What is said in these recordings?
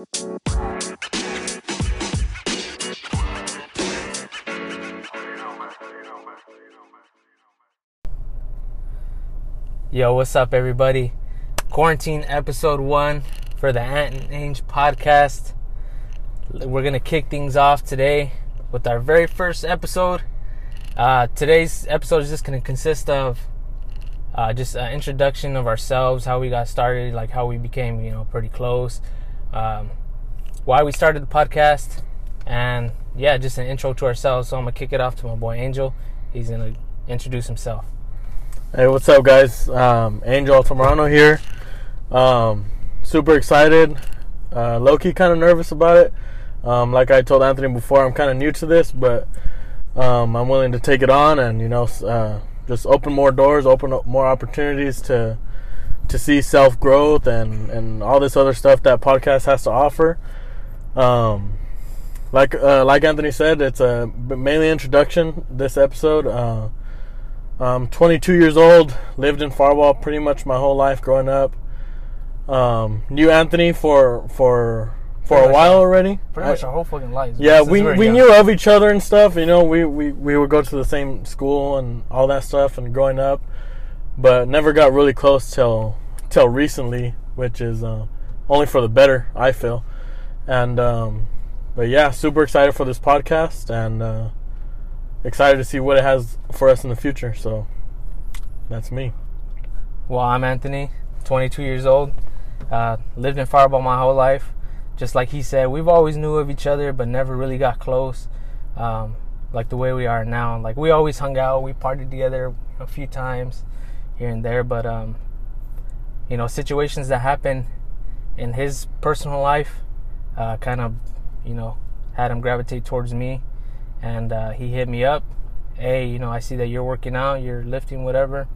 Yo, what's up, everybody? Quarantine episode one for the Ant and Ange podcast. We're gonna kick things off today with our very first episode. Uh, today's episode is just gonna consist of uh, just an introduction of ourselves, how we got started, like how we became, you know, pretty close, um, why we started the podcast, and yeah, just an intro to ourselves. So I'm gonna kick it off to my boy Angel. He's gonna introduce himself. Hey, what's up, guys? Um, Angel Altamirano here. Um, super excited. Uh, low key, kind of nervous about it. Um, like I told Anthony before, I'm kind of new to this, but um, I'm willing to take it on and you know uh, just open more doors, open up more opportunities to to see self growth and and all this other stuff that podcast has to offer. Um, like uh, like Anthony said, it's a mainly introduction. This episode. Uh, I'm 22 years old. Lived in Firebaugh pretty much my whole life growing up. Um, knew Anthony for for for Pretty a while already. Pretty I- much our whole fucking lives. yeah, we we young. knew of each other and stuff. You know, we, we we would go to the same school and all that stuff and growing up, but never got really close till till recently, which is uh, only for the better. I feel, and um, but yeah, super excited for this podcast and uh, excited to see what it has for us in the future. So that's me. Well, I'm Anthony, 22 years old. Uh, lived in Firebaugh my whole life. Just like he said, we've always knew of each other, but never really got close. Um, like the way we are now. Like we always hung out, we partied together a few times here and there, but um, you know, situations that happen in his personal life uh, kind of, you know, had him gravitate towards me, and uh, he hit me up. Hey, you know, I see that you're working out, you're lifting, whatever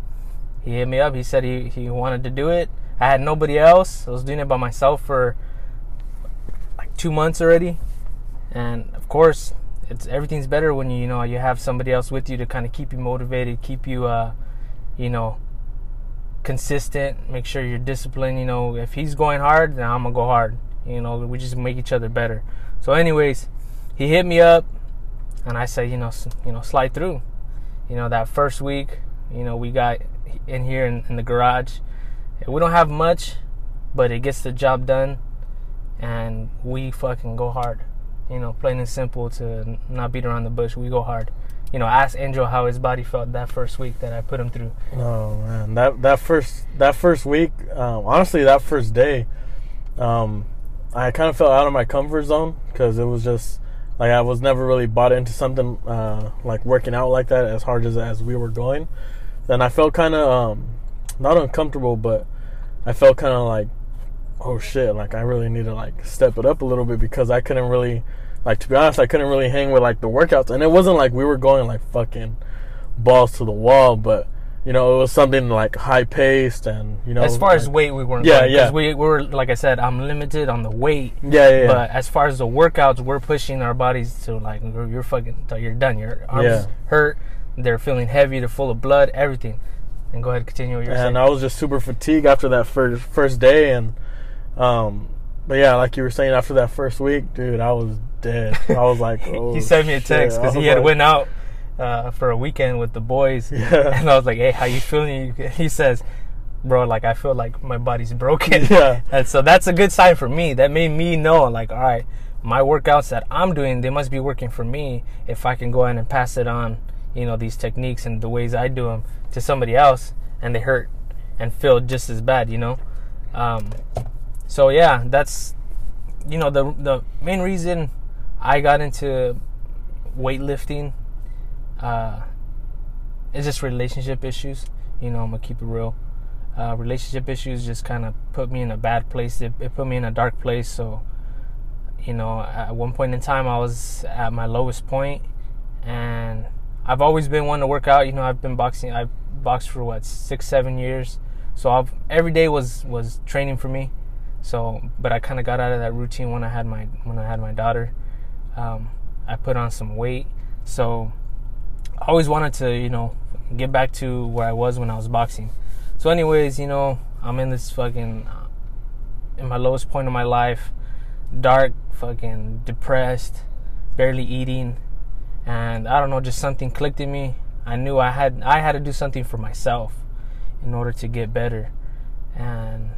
he hit me up. He said he, he wanted to do it. I had nobody else. I was doing it by myself for like two months already. And of course, it's everything's better when you you know you have somebody else with you to kind of keep you motivated, keep you uh, you know, consistent. Make sure you're disciplined. You know, if he's going hard, then I'm gonna go hard. You know, we just make each other better. So, anyways, he hit me up, and I said, you know, you know, slide through. You know, that first week, you know, we got in here in, in the garage. We don't have much, but it gets the job done, and we fucking go hard. You know, plain and simple to not beat around the bush. We go hard. You know, ask Angel how his body felt that first week that I put him through. Oh man, that that first that first week, um, honestly, that first day, um, I kind of felt out of my comfort zone because it was just like I was never really bought into something uh, like working out like that as hard as as we were going. Then I felt kind of um, not uncomfortable, but I felt kind of like, oh shit, like I really need to like step it up a little bit because I couldn't really. Like to be honest, I couldn't really hang with like the workouts, and it wasn't like we were going like fucking balls to the wall, but you know, it was something like high paced and you know. as far as weight, we weren't. Yeah, going, yeah. We were like I said, I'm limited on the weight. yeah, yeah, yeah. But as far as the workouts, we're pushing our bodies to like you're fucking till you're done. Your arms Yeah. hurt. They're feeling heavy. They're full of blood. Everything. And go ahead, and continue you're saying. and I was just super fatigued after that first first day, and um, but yeah, like you were saying, after that first week, dude, I was dead. I was like, oh, he sent me a text because he had like- went out uh, for a weekend with the boys, Yeah. and I was like, "Hey, how you feeling?" He says, "Bro, like I feel like my body's broken." Yeah. and so that's a good sign for me. That made me know, like, all right, my workouts that I'm doing, they must be working for me. If I can go ahead and pass it on, you know, these techniques and the ways I do them to somebody else, and they hurt and feel just as bad, you know. Um, so yeah, that's you know the the main reason I got into weightlifting uh, is just relationship issues. You know, I'm gonna keep it real. Uh, relationship issues just kind of put me in a bad place. It, it put me in a dark place. So, you know, at one point in time, I was at my lowest point, and I've always been one to work out. You know, I've been boxing. I've boxed for what six, seven years. So I've, every day was was training for me. So, but I kind of got out of that routine when I had my when I had my daughter. Um, I put on some weight, so I always wanted to, you know, get back to where I was when I was boxing. So, anyways, you know, I'm in this fucking uh, in my lowest point of my life. dark, fucking depressed, barely eating, and I don't know, just something clicked in me. I knew I had I had to do something for myself in order to get better, and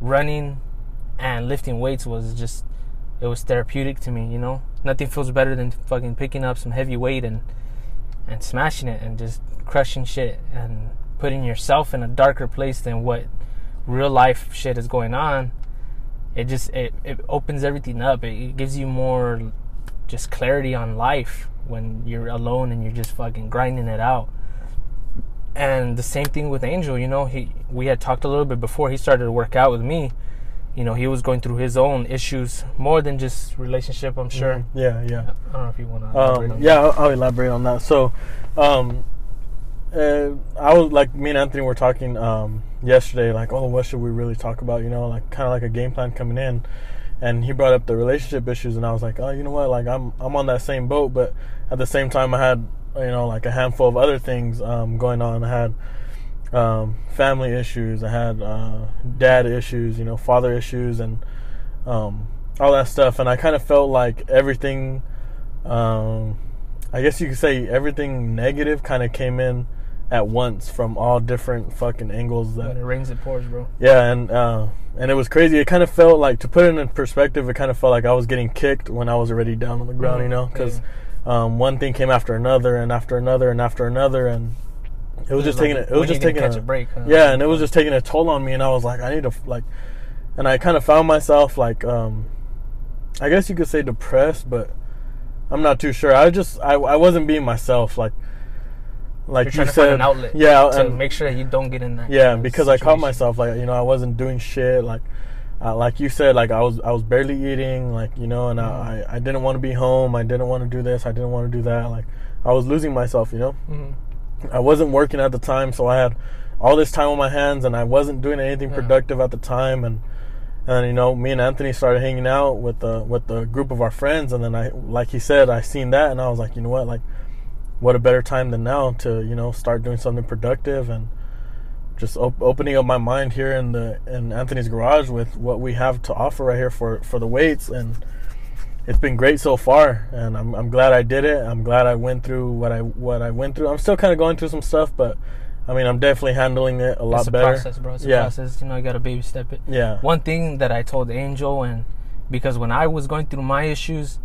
running and lifting weights was just it was therapeutic to me. You know, nothing feels better than fucking picking up some heavy weight and and smashing it and just crushing shit and putting yourself in a darker place than what real life shit is going on. It just it, it opens everything up. It, it gives you more just clarity on life when you're alone and you're just fucking grinding it out. And the same thing with angel you know he we had talked a little bit before he started to work out with me you know he was going through his own issues more than just relationship i'm sure Mhm. Yeah, yeah. i don't know if you want to Um, yeah, I'll, I'll elaborate on that. So, um, uh, I was like me and Anthony were talking um, yesterday, like, oh, what should we really talk about? You know, like kind of like a game plan coming in. And he brought up the relationship issues, and I was like, oh, you know what? Like, I'm I'm on that same boat, but at the same time, I had you know like a handful of other things um, going on. I had um, family issues, I had uh, dad issues, you know, father issues, and um, all that stuff. And I kind of felt like everything um, I guess you could say everything negative kind of came in at once from all different fucking angles. when That it rains it pours bro yeah, and uh, and it was crazy. It kind of felt like to put it in perspective. It kind of felt like I was getting kicked when I was already down on the ground, you know, because um, one thing came after another and after another and after another, and it was just like, taking it. It was just taking catch a break, huh? Yeah, and it was just taking a toll on me, and I was like, I need to like, and I kind of found myself like, um, I guess you could say depressed, but I'm not too sure. I just I, I wasn't being myself like like You're you said find an outlet yeah to and- make sure that you don't get in that. yeah kind of because I caught myself like you know I wasn't doing shit like uh, like you said like I was I was barely eating like you know and I I didn't want to be home I didn't want to do this I didn't want to do that like I was losing myself you know Mhm. I wasn't working at the time, so I had all this time on my hands, and I wasn't doing anything Yeah. productive at the time. And and you know, me and Anthony started hanging out with the with the group of our friends, and then I, like he said, I seen that, and I was like, you know what, like, what a better time than now to you know start doing something productive and just op- opening up my mind here in the in Anthony's garage with what we have to offer right here for for the weights and it's been great so far and I'm, I'm glad I did it I'm glad I went through what I what I went through I'm still kind of going through some stuff but I mean I'm definitely handling it a lot better. It's a better process, bro. It's a yeah process. You know, you gotta baby step it. yeah One thing that I told Angel, and because when I was going through my issues,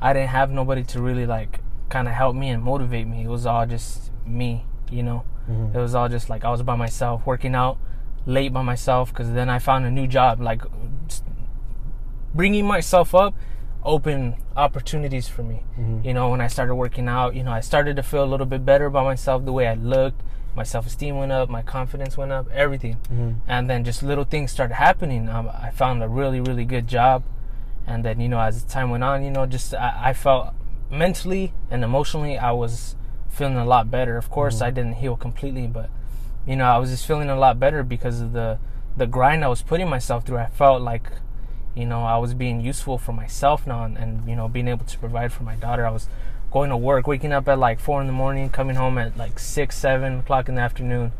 I didn't have nobody to really like kind of help me and motivate me. It was all just me, you know. Mhm. It was all just like I was by myself, working out late by myself. Because then I found a new job, like bringing myself up, open opportunities for me. Mhm. You know, when I started working out, you know, I started to feel a little bit better about myself, the way I looked. My self esteem went up, my confidence went up, everything Mhm. and then just little things started happening. Um, I found a really, really good job, and then you know, as time went on, you know, just I, I felt mentally and emotionally, I was feeling a lot better. Of course, Mhm. I didn't heal completely, but you know, I was just feeling a lot better because of the the grind I was putting myself through. I felt like, you know, I was being useful for myself now, and, and you know, being able to provide for my daughter. I was going to work, waking up at like four in the morning, coming home at like six, seven o'clock in the afternoon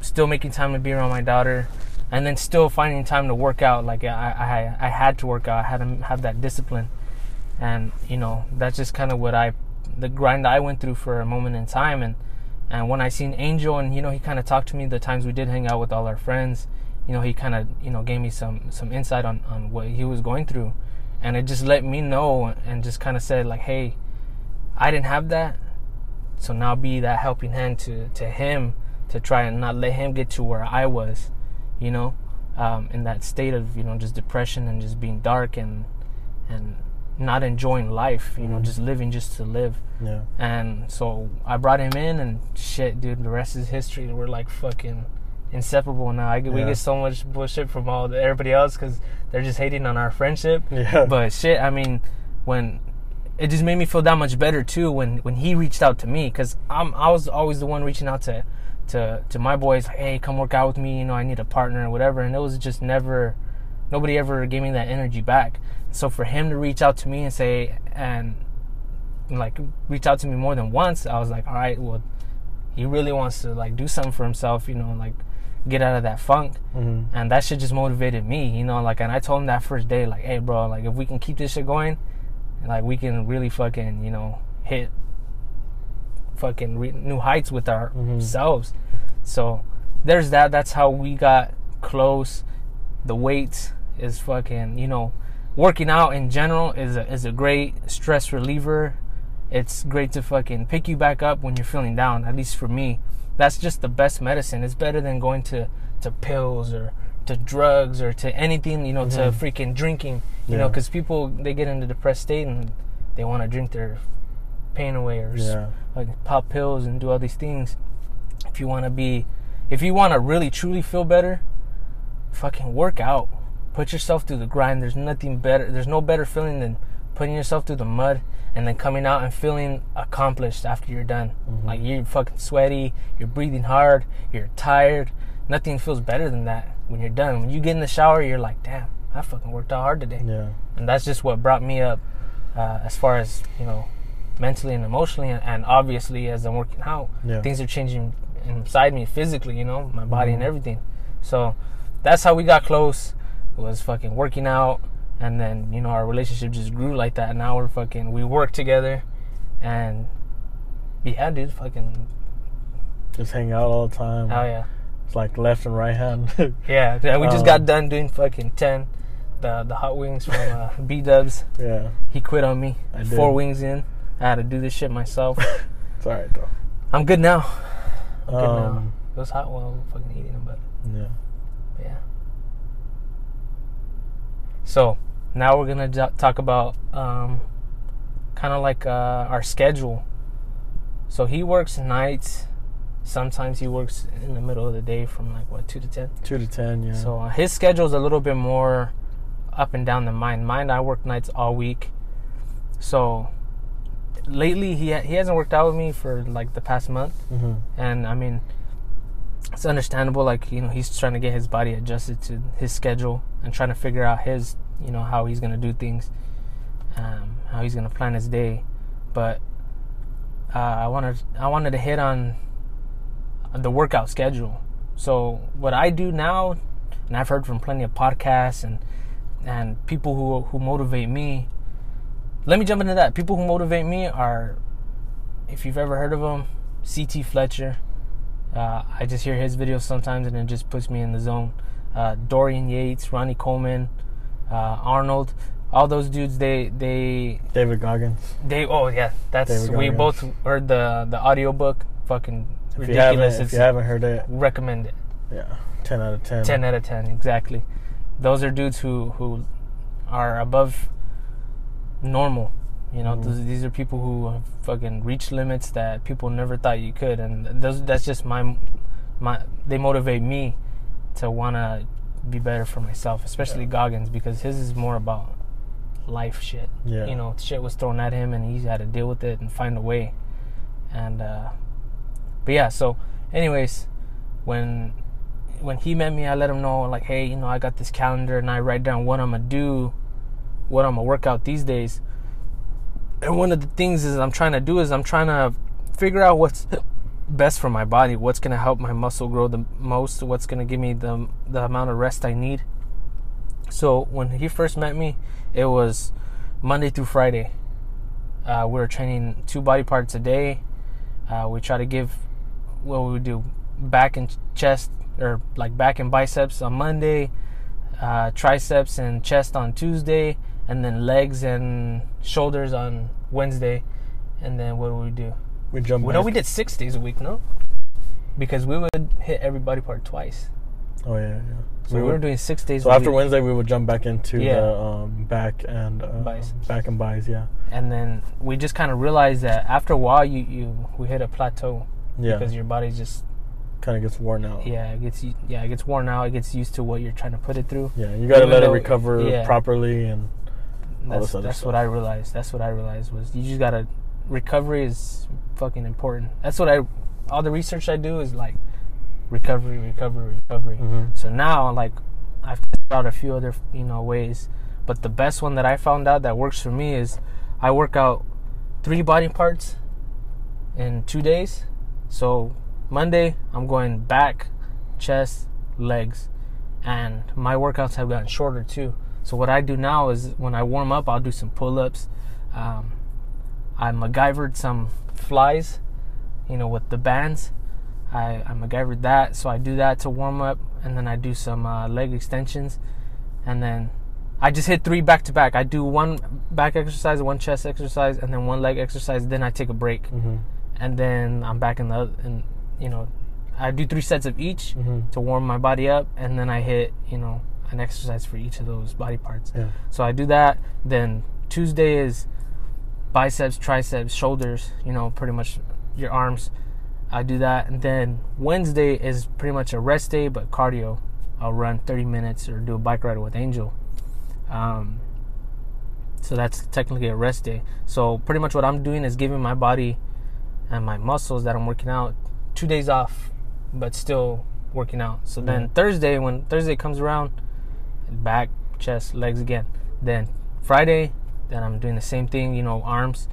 still making time to be around my daughter, and then still finding time to work out. Like I, I, I had to work out. I had to have that discipline, and you know that's just kind of what I, the grind I went through for a moment in time. And and when I seen Angel, and you know he kind of talked to me the times we did hang out with all our friends. You know he kind of you know gave me some some insight on on what he was going through, and it just let me know and just kind of said like, hey, I didn't have that, so now be that helping hand to to him to try and not let him get to where I was, you know, um, in that state of you know just depression and just being dark and and not enjoying life, you know, Mhm. just living just to live. yeah And so I brought him in, and shit, dude, the rest is history. We're like fucking inseparable now. I we Yeah. get so much bullshit from all the, everybody else because they're just hating on our friendship. yeah But shit, I mean, when it just made me feel that much better too when when he reached out to me because I'm I was always the one reaching out to to to my boys like, hey, come work out with me. You know, I need a partner or whatever. And it was just never nobody ever gave me that energy back. So for him to reach out to me and say and like reach out to me more than once, I was like, all right, well, he really wants to like do something for himself. You know, like get out of that funk. hmm And that shit just motivated me, you know. Like, and I told him that first day, like, hey, bro, like if we can keep this shit going, like we can really fucking, you know, hit fucking re- new heights with Mhm. ourselves. So there's that. That's how we got close. The weights is fucking, you know, working out in general is a, is a great stress reliever. It's great to fucking pick you back up when you're feeling down. At least for me, that's just the best medicine. It's better than going to to pills or to drugs or to anything, you know, to Mhm. freaking drinking. You know, because people they get into depressed state and they want to drink their pain away or Yeah. like pop pills and do all these things. If you want to be, if you want to really truly feel better, fucking work out. Put yourself through the grind. There's nothing better. There's no better feeling than putting yourself through the mud and then coming out and feeling accomplished after you're done. Mhm. Like you're fucking sweaty, you're breathing hard, you're tired. Nothing feels better than that when you're done. When you get in the shower, you're like, damn, I fucking worked out hard today Yeah. and that's just what brought me up uh, as far as you know mentally and emotionally and, and obviously as i'm working out Yeah. things are changing inside me physically you know my body and Mhm. everything so that's how we got close was fucking working out and then you know our relationship just grew like that and now we're fucking we work together and yeah dude fucking Just hang out all the time. oh yeah It's like left and right hand. yeah and we just Um, got done doing fucking 10 the the hot wings from uh, b-dubs yeah. He quit on me. I Four did. wings in. I had to do this shit myself. It's alright though. I'm good now. I'm good now. Um, It was hot while fucking eating them, but, yeah. but yeah. So now we're gonna talk about um, kind of like uh, our schedule. So he works nights. Sometimes he works in the middle of the day from like what two to ten. Two to ten, yeah. So uh, his is a little bit more up and down than mine. Mine, I work nights all week. So lately, he ha- he hasn't worked out with me for like the past month, hmm and I mean, it's understandable. Like you know, he's trying to get his body adjusted to his schedule and trying to figure out his you know how he's gonna do things, um, how he's gonna plan his day. But uh, I wanted I wanted to hit on the workout schedule. So what I do now, and I've heard from plenty of podcasts and and people who who motivate me. Let me jump into that. People who motivate me are, if you've ever heard of them, CT Fletcher. Uh, I just hear his videos sometimes, and it just puts me in the zone. Uh, Dorian Yates, Ronnie Coleman, Arnold, all those dudes. They they David Goggins. they. Oh yeah, that's we both heard the the audiobook. Fucking If you ridiculous. if you haven't heard it, recommend it. yeah, ten out of ten. 10 out of 10 exactly those are dudes who who are above normal you know Mhm. those, these are people who have fucking reached limits that people never thought you could and those that's just my my they motivate me to want to be better for myself especially Yeah. Goggins because his is more about life shit Yeah. you know shit was thrown at him and he had to deal with it and find a way and uh but yeah so anyways when when he met me i let him know like hey you know i got this calendar and i write down what i'm gonna do what i'm gonna work out these days and one of the things is i'm trying to do is i'm trying to figure out what's best for my body what's gonna help my muscle grow the most what's gonna give me the the amount of rest i need so when he first met me it was monday through friday uh, we were training two body parts a day uh, we try to give what we do back and chest or like back and biceps on Monday, uh, triceps and chest on Tuesday, and then legs and shoulders on Wednesday. And then what do we do? We jump. We know back. we did six days a week, no? Because we would hit every body part twice. Oh yeah, yeah. So we we were doing six days So after week. Wednesday, we would jump back into Yeah. the um, back and uh, Biceps. back and buys. Yeah, and then we just kind of realized that after a while, you, you we hit a plateau yeah. because your body just Kind of gets worn out. yeah it gets yeah it gets worn out. It gets used to what you're trying to put it through. Yeah, you got to let it recover yeah. properly and that's that's stuff. what I realized. That's what I realized was you just gotta recovery is fucking important. That's what I all the research I do is like recovery, recovery, recovery. Mhm. So now like I've tested out a few other you know ways, but the best one that I found out that works for me is I work out three body parts in two days. So Monday I'm going back, chest, legs, and my workouts have gotten shorter too. So what I do now is when I warm up, I'll do some pull-ups. Um, I MacGyvered some flies, you know, with the bands. I, I MacGyvered that, so I do that to warm up, and then I do some uh, leg extensions, and then I just hit three back to back. I do one back exercise, one chest exercise, and then one leg exercise. Then I take a break, Mm-hmm. and then I'm back in the and you know, I do three sets of each Mm-hmm. to warm my body up, and then I hit you know an exercise for each of those body parts. Yeah. So I do that. Then Tuesday is biceps, triceps, shoulders. You know, pretty much your arms. I do that, and then Wednesday is pretty much a rest day, but cardio. I'll run 30 minutes or do a bike ride with Angel. Um, so that's technically a rest day. So pretty much what I'm doing is giving my body and my muscles that I'm working out two days off, but still working out. So then Yeah. Thursday, when Thursday comes around, back, chest, legs again. Then Friday, then I'm doing the same thing, you know, arms.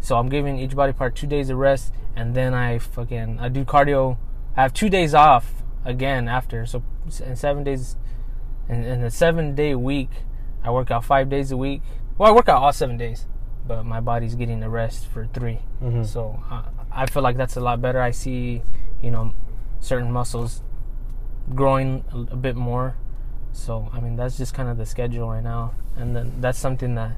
So I'm giving each body part two days of rest, and then I fucking I do cardio. I have two days off again after. So in seven days, in, in a seven day week, I work out five days a week. Well, I work out all seven days, but my body's getting the rest for 3 Mhm. So uh, I feel like that's a lot better. I see, you know, certain muscles growing a, a bit more. So I mean, that's just kind of the schedule right now, and then that's something that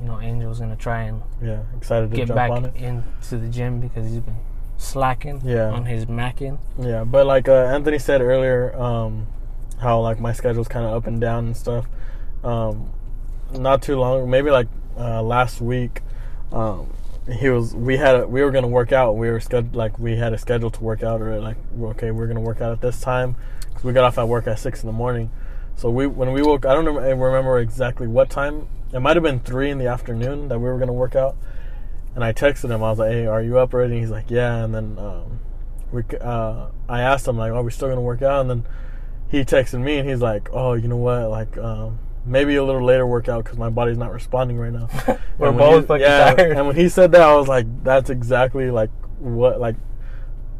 you know Angel's gonna try and Yeah. Excited to get jump back on it. into the gym because he's been slacking Yeah. on his macking. Yeah, but like uh, Anthony said earlier, um, how like my schedule's kind of up and down and stuff. Um, not too long, maybe like uh, last week, um, he was. We had a, we were gonna work out. We were sched- like we had a schedule to work out, or like okay, we're gonna work out at this time we got off at work at six in the morning. So we when we woke, I don't remember exactly what time. It might have been three in the afternoon that we were gonna work out. And I texted him. I was like, "Hey, are you up already?" He's like, "Yeah." And then um, we, uh, I asked him like, "Are we still gonna work out?" And then he texted me and he's like, "Oh, you know what? Like, um, maybe a little later workout because my body's not responding right now." We're both he- fucking yeah, tired. And when he said that, I was like, "That's exactly like what like."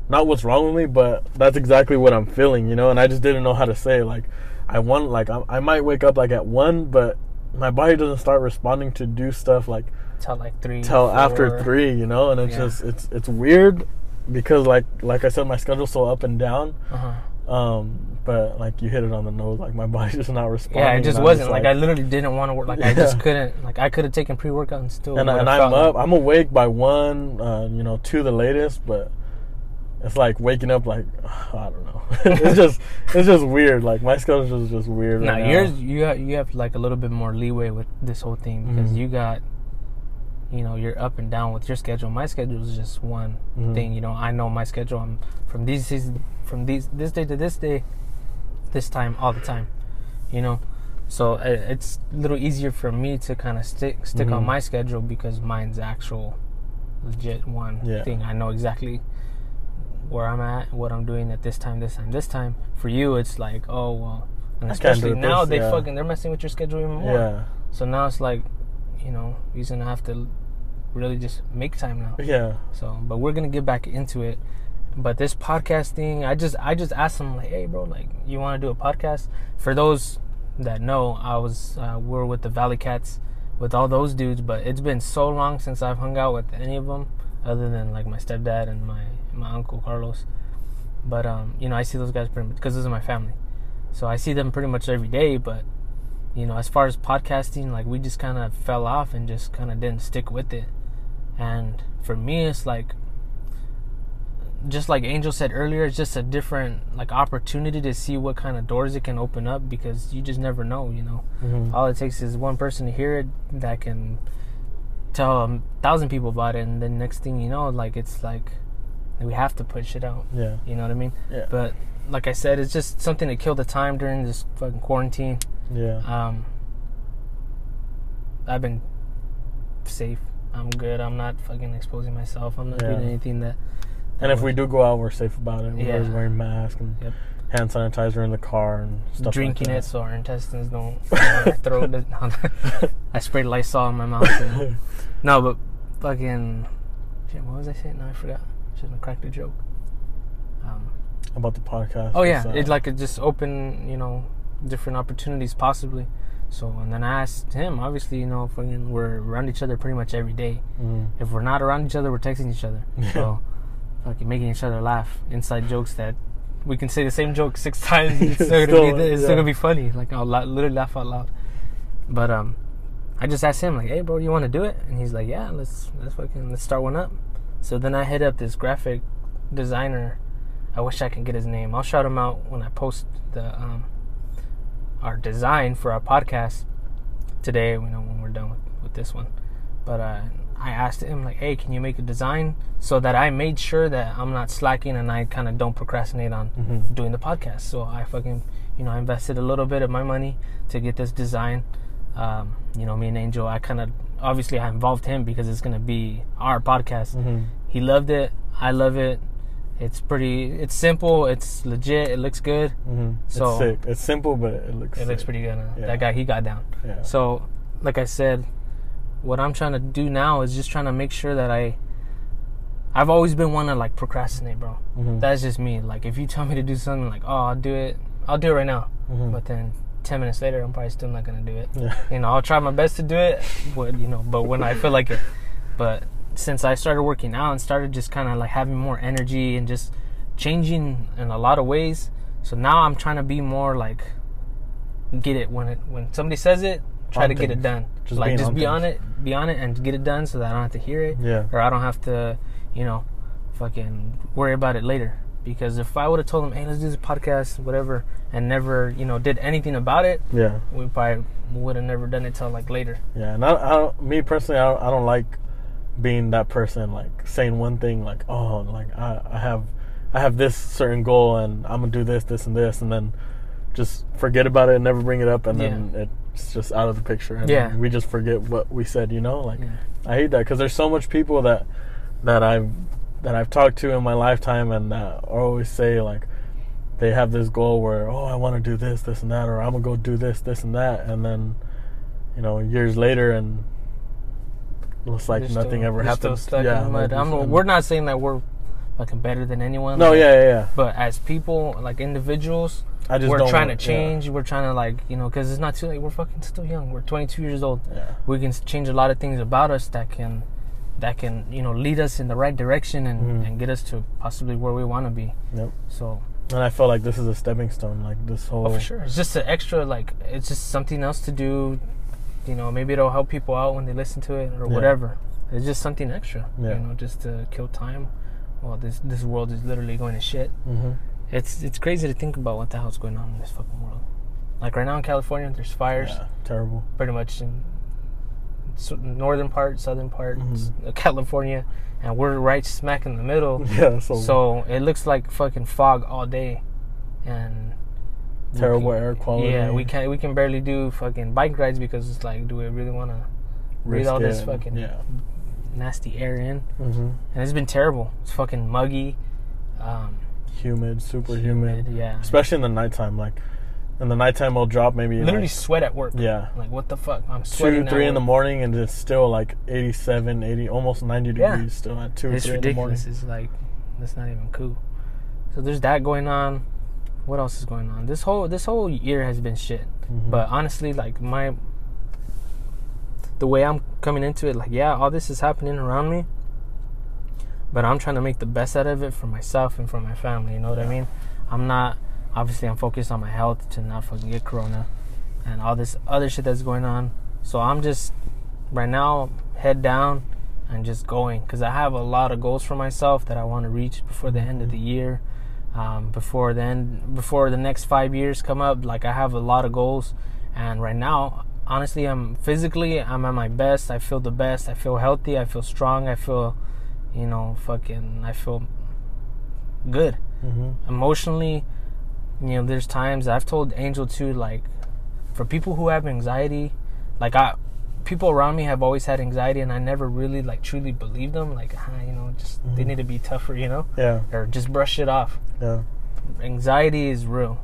Not what's wrong with me, but that's exactly what I'm feeling, you know. And I just didn't know how to say. Like, I want, like, I, I might wake up like at one, but my body doesn't start responding to do stuff like Till like three. till after three, you know, and it's Yeah. just it's it's weird because like like I said, my schedule's so up and down. Uh-huh. Um, but like you hit it on the nose, like my body's just not responding. Yeah, it just wasn't like, I literally didn't want to work. Like I just couldn't. Like I could have taken pre workout and still. and, and I'm up. like- I'm awake by one, uh, you know, two the latest, but it's like waking up like I don't know. it's just it's just weird. Like my schedule's just just weird. No, right now. yours you have you have like a little bit more leeway with this whole thing because Mhm. you got, you know, you're up and down with your schedule. My schedule is just one Mhm. thing. You know, I know my schedule. I'm from these season, from these this day to this day, this time all the time. You know, so it's a little easier for me to kind of stick stick on Mhm. my schedule because mine's actual legit one Yeah. thing. I know exactly where I'm at, what I'm doing at this time, this time, this time. For you, it's like, oh well, and especially now this, they yeah. fucking they're messing with your schedule even more. Yeah, So now it's like, you know, he's gonna have to really just make time now. yeah, So, but we're gonna get back into it. But this podcast thing, I just I just asked him like, hey, bro, like, you want to do a podcast? For those that know, I was uh, we're with the Valley Cats with all those dudes, but it's been so long since I've hung out with any of them, other than like my stepdad and my my uncle Carlos. But um, you know, I see those guys pretty much because this is my family, so I see them pretty much every day. But you know, as far as podcasting, like we just kind of fell off and just kind of didn't stick with it. And for me, it's like, just like Angel said earlier, it's just a different like opportunity to see what kind of doors it can open up because you just never know, you know. Mhm. All it takes is one person to hear it that can tell a thousand people about it, and then next thing you know, like it's like we have to push it out. yeah, You know what I mean? yeah, But like I said, it's just something to kill the time during this fucking quarantine. yeah. Um, I've been safe. I'm good. I'm not fucking exposing myself. I'm not Yeah. doing anything that. And if we do go out, we're safe about it. We're Yeah. always wearing masks and Yep. hand sanitizer in the car and stuff. drinking like it so our intestines don't throat doesn't- I sprayed Lysol in my mouth. and- no, but fucking shit. What was I saying? No, I forgot. Have cracked a joke. Um, about the podcast. Oh yeah, uh, it like it just opened, you know, different opportunities possibly. So and then I asked him. Obviously, you know, fucking we're around each other pretty much every day. mhm. If we're not around each other, we're texting each other. Yeah. So, fucking making each other laugh. Inside jokes that we can say the same joke six times. It's still, gonna be it's still gonna be funny. Like I'll la- literally laugh out loud. But um, I just asked him like, "Hey, bro, you want to do it?" And he's like, "Yeah, let's let's fucking let's start one up." So then I hit up this graphic designer. I wish I can get his name. I'll shout him out when I post the um our design for our podcast today. You know when we're done with, with this one. But uh, I asked him like, "Hey, can you make a design so that I made sure that I'm not slacking and I kind of don't procrastinate on Mhm. doing the podcast?" So I fucking, you know, I invested a little bit of my money to get this design. Um, you know, me and Angel, I kind of obviously I involved him because it's gonna be our podcast. Mhm. He loved it. I love it. It's pretty. It's simple. It's legit. It looks good. Mhm. So- it's sick. It's simple, but it looks. It looks pretty good. Huh? Yeah. That guy, he got down. Yeah. So, like I said, what I'm trying to do now is just trying to make sure that I. I've always been one to like procrastinate, bro. Mhm. That's just me. Like, if you tell me to do something, like, oh, I'll do it. I'll do it right now. Mhm. But then, ten minutes later, I'm probably still not gonna do it. yeah. You know, I'll try my best to do it, but you know, but when I feel like it. But since I started working out and started just kind of like having more energy and just changing in a lot of ways, so now I'm trying to be more like get it when it when somebody says it, try On to get it done. Just like just be on it, be on it, and get it done so that I don't have to hear it Yeah. or I don't have to, you know, fucking worry about it later. Because if I would have told them, hey, let's do this podcast, whatever, and never, you know, did anything about it, Yeah. we probably would have never done it till like later. Yeah. And I, I don't, me personally, I don't, I don't like being that person, like saying one thing, like, oh, like I, I have, I have this certain goal, and I'm gonna do this, this, and this, and then just forget about it and never bring it up, and then it's just out of the picture. And Yeah. we just forget what we said. You know, like Yeah. I hate that because there's so much people that that I've that I've talked to in my lifetime and that always say like they have this goal where oh I want to do this this and that or I'm gonna go do this this and that and then you know years later and looks like They're nothing still- ever happened. Yeah, in the mud. like, I'm, we're not saying that we're fucking better than anyone. No, but, yeah, yeah, yeah. But as people, like individuals, I just we're trying to change. We're trying to like, you know, because it's not too late. We're fucking still young. We're 22 years old. Yeah. yeah. We can change a lot of things about us that can, that can, you know, lead us in the right direction and, Mhm. and get us to possibly where we want to be. Yep. So, And I feel like this is a stepping stone. Like this whole. oh, for sure, it's just an extra, like, it's just something else to do. You know, maybe it'll help people out when they listen to it or Yeah. whatever. It's just something extra. Yeah. You know, just to kill time. Well, this this world is literally going to shit. Mm-hmm. It's it's crazy to think about what the hell's going on in this fucking world. Like right now in California, there's fires Yeah. Terrible. pretty much in northern part, southern part Mhm. California, and we're right smack in the middle. Yeah. So, so it looks like fucking fog all day, and terrible can- air quality. Yeah, we can we can barely do fucking bike rides because it's like, do we really want to breathe all this fucking Yeah. nasty air in? hmm And it's been terrible. It's fucking muggy, um, Humid, super humid. Yeah, especially in the nighttime. Like in the nighttime, it'll drop maybe literally like, sweat at work. yeah, Like what the fuck? I'm two, sweating. three in the morning, and it's still like 87, 80, almost ninety Yeah. degrees still at two, It's three in the morning. ridiculous. It's like that's not even cool. So there's that going on. What else is going on? This whole this whole year has been shit. Mhm. But honestly, like my the way I'm coming into it, like yeah, all this is happening around me. But I'm trying to make the best out of it for myself and for my family. You know what I mean? I'm not obviously I'm focused on my health to not fucking get corona and all this other shit that's going on. So I'm just right now head down and just going because I have a lot of goals for myself that I want to reach before the end of the year. Um, before then, before the next five years come up, like I have a lot of goals, and right now, honestly, I'm physically I'm at my best. I feel the best. I feel healthy. I feel strong. I feel, you know, fucking. I feel good Mhm. emotionally you know there's times i've told angel too like for people who have anxiety like i people around me have always had anxiety and i never really like truly believed them like ah, you know just they Mhm. need to be tougher you know? Yeah, or just brush it off. Yeah, anxiety is real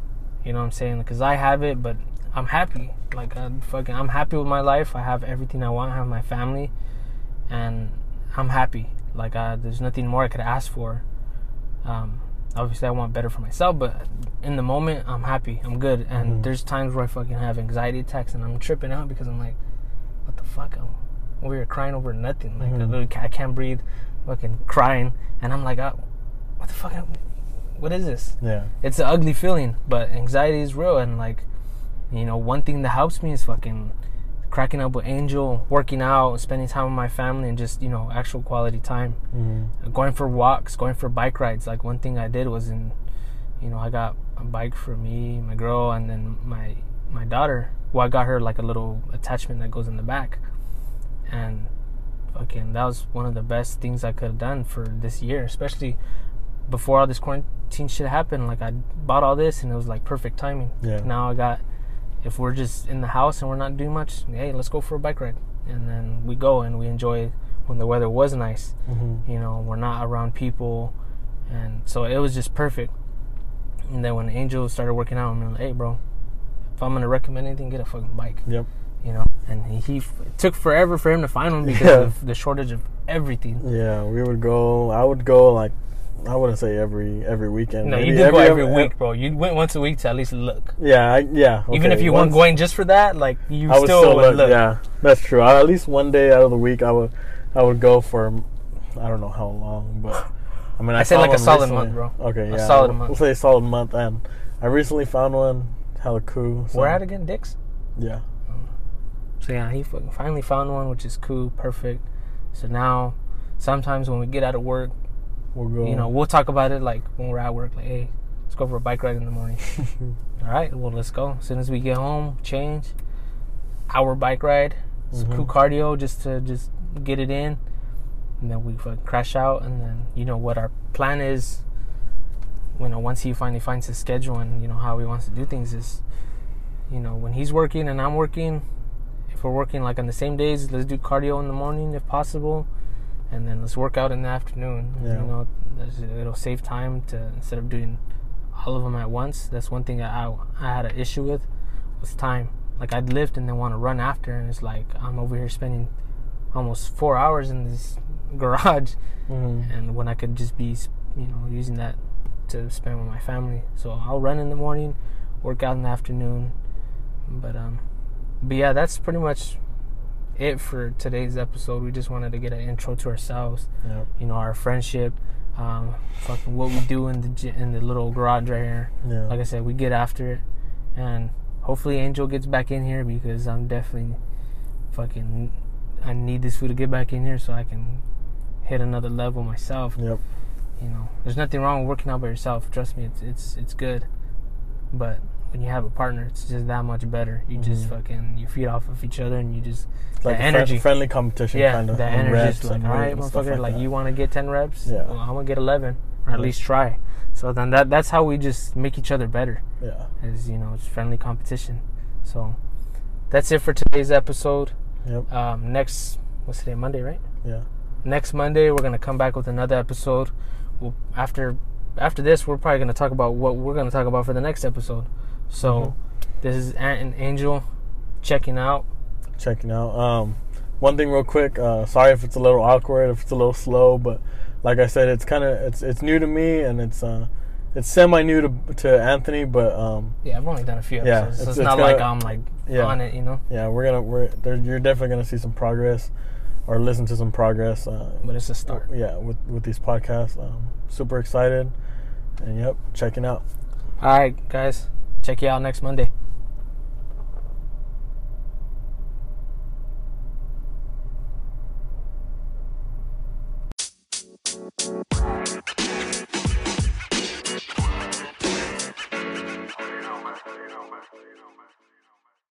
you know what i'm saying? Because i have it but i'm happy. Like i'm fucking i'm happy with my life. I have everything i want. I have my family. And i'm happy. Like I, there's nothing more i could ask for. Um, obviously I want better for myself, but in the moment I'm happy, I'm good. And Mhm. there's times where I fucking have anxiety attacks and I'm tripping out because I'm like, what the fuck? I'm over here crying over nothing. Like I Mhm. literally I can't breathe, fucking crying, and I'm like, oh, what the fuck? What is this? Yeah. It's an ugly feeling, but anxiety is real. And like, you know, one thing that helps me is fucking cracking up with Angel, working out, spending time with my family, and just you know, actual quality time Mm-hmm. going for walks, going for bike rides. Like one thing I did was in, you know, I got a bike for me, my girl, and then my my daughter. Well, I got her like a little attachment that goes in the back, and fucking that was one of the best things I could have done for this year, especially before all this quarantine shit happened. Like I bought all this, and it was like perfect timing. Yeah. Now I got. If we're just in the house and we're not doing much, hey, let's go for a bike ride, and then we go and we enjoy when the weather was nice Mm-hmm. you know we're not around people and so it was just perfect and then when angel started working out i'm like hey bro if i'm gonna recommend anything get a fucking bike Yep. you know and he, he it took forever for him to find one because Yeah. of the shortage of everything Yeah, we would go. I would go like I wouldn't say every every weekend. no maybe you did go every week bro you went once a week to at least look Yeah, I, yeah. even if you weren't going just for that like you I would still, still would look, look Yeah, that's true. I, at least one day out of the week, I would I would go for I don't know how long, but I mean I, I said like a solid recently. month, bro. Okay, yeah, A solid month. We'll say a solid month, and I recently found one. Hella cool. So, where at again Dick's Yeah. So yeah, he fucking finally found one, which is cool, perfect. So now, sometimes when we get out of work, We'll go. you know, we'll talk about it like when we're at work, like, hey, let's go for a bike ride in the morning. All right, well, let's go. As soon as we get home, change, hour bike ride, some Mhm. cool cardio just to just get it in, and then we crash out, and then you know what our plan is. You know, once he finally finds his schedule and you know how he wants to do things is, you know, when he's working and I'm working, if we're working like on the same days, let's do cardio in the morning if possible, and then let's work out in the afternoon. Yeah. You know, it'll save time to instead of doing all of them at once. That's one thing I I had an issue with was time. Like I'd lift and then want to run after, and it's like I'm over here spending almost four hours in this garage, Mhm. and when I could just be, you know, using that to spend with my family. So I'll run in the morning, work out in the afternoon, but um, but yeah, that's pretty much it for today's episode. We just wanted to get an intro to ourselves, Yep. you know, our friendship, um, fucking what we do in the in the little garage right here. Yeah. Like I said, we get after it, and hopefully Angel gets back in here because I'm definitely fucking. I need this food to get back in here so I can hit another level myself. Yep. You know, there's nothing wrong with working out by yourself. Trust me, it's it's it's good. But when you have a partner, it's just that much better. You just Mhm. fucking you feed off of each other and you just It's like energy. fri- friendly competition yeah, kind of. the energy is like, all right, motherfucker, like, that. you want to get ten reps, Yeah. well, I'm gonna get eleven, or at least try. So then that that's how we just make each other better. Yeah. Is you know it's friendly competition. So that's it for today's episode. Yep. Um, next what's today? Monday, right? Yeah. next Monday we're gonna come back with another episode. We'll, after after this, we're probably gonna talk about what we're gonna talk about for the next episode. So Mhm. this is Ant and Angel checking out. checking out. Um, one thing real quick. Uh, sorry if it's a little awkward, if it's a little slow, but like I said, it's kind of it's it's new to me and it's uh it's semi new to to Anthony, but um Yeah, I've only done a few Yeah, episodes, so it's- it's, it's not like I'm like yeah. on it, you know. yeah we're gonna we're you're definitely gonna see some progress or listen to some progress. Uh, But it's a start. yeah, with with these podcasts. Um, super excited, and yep, checking out. All right, guys, check you out next Monday.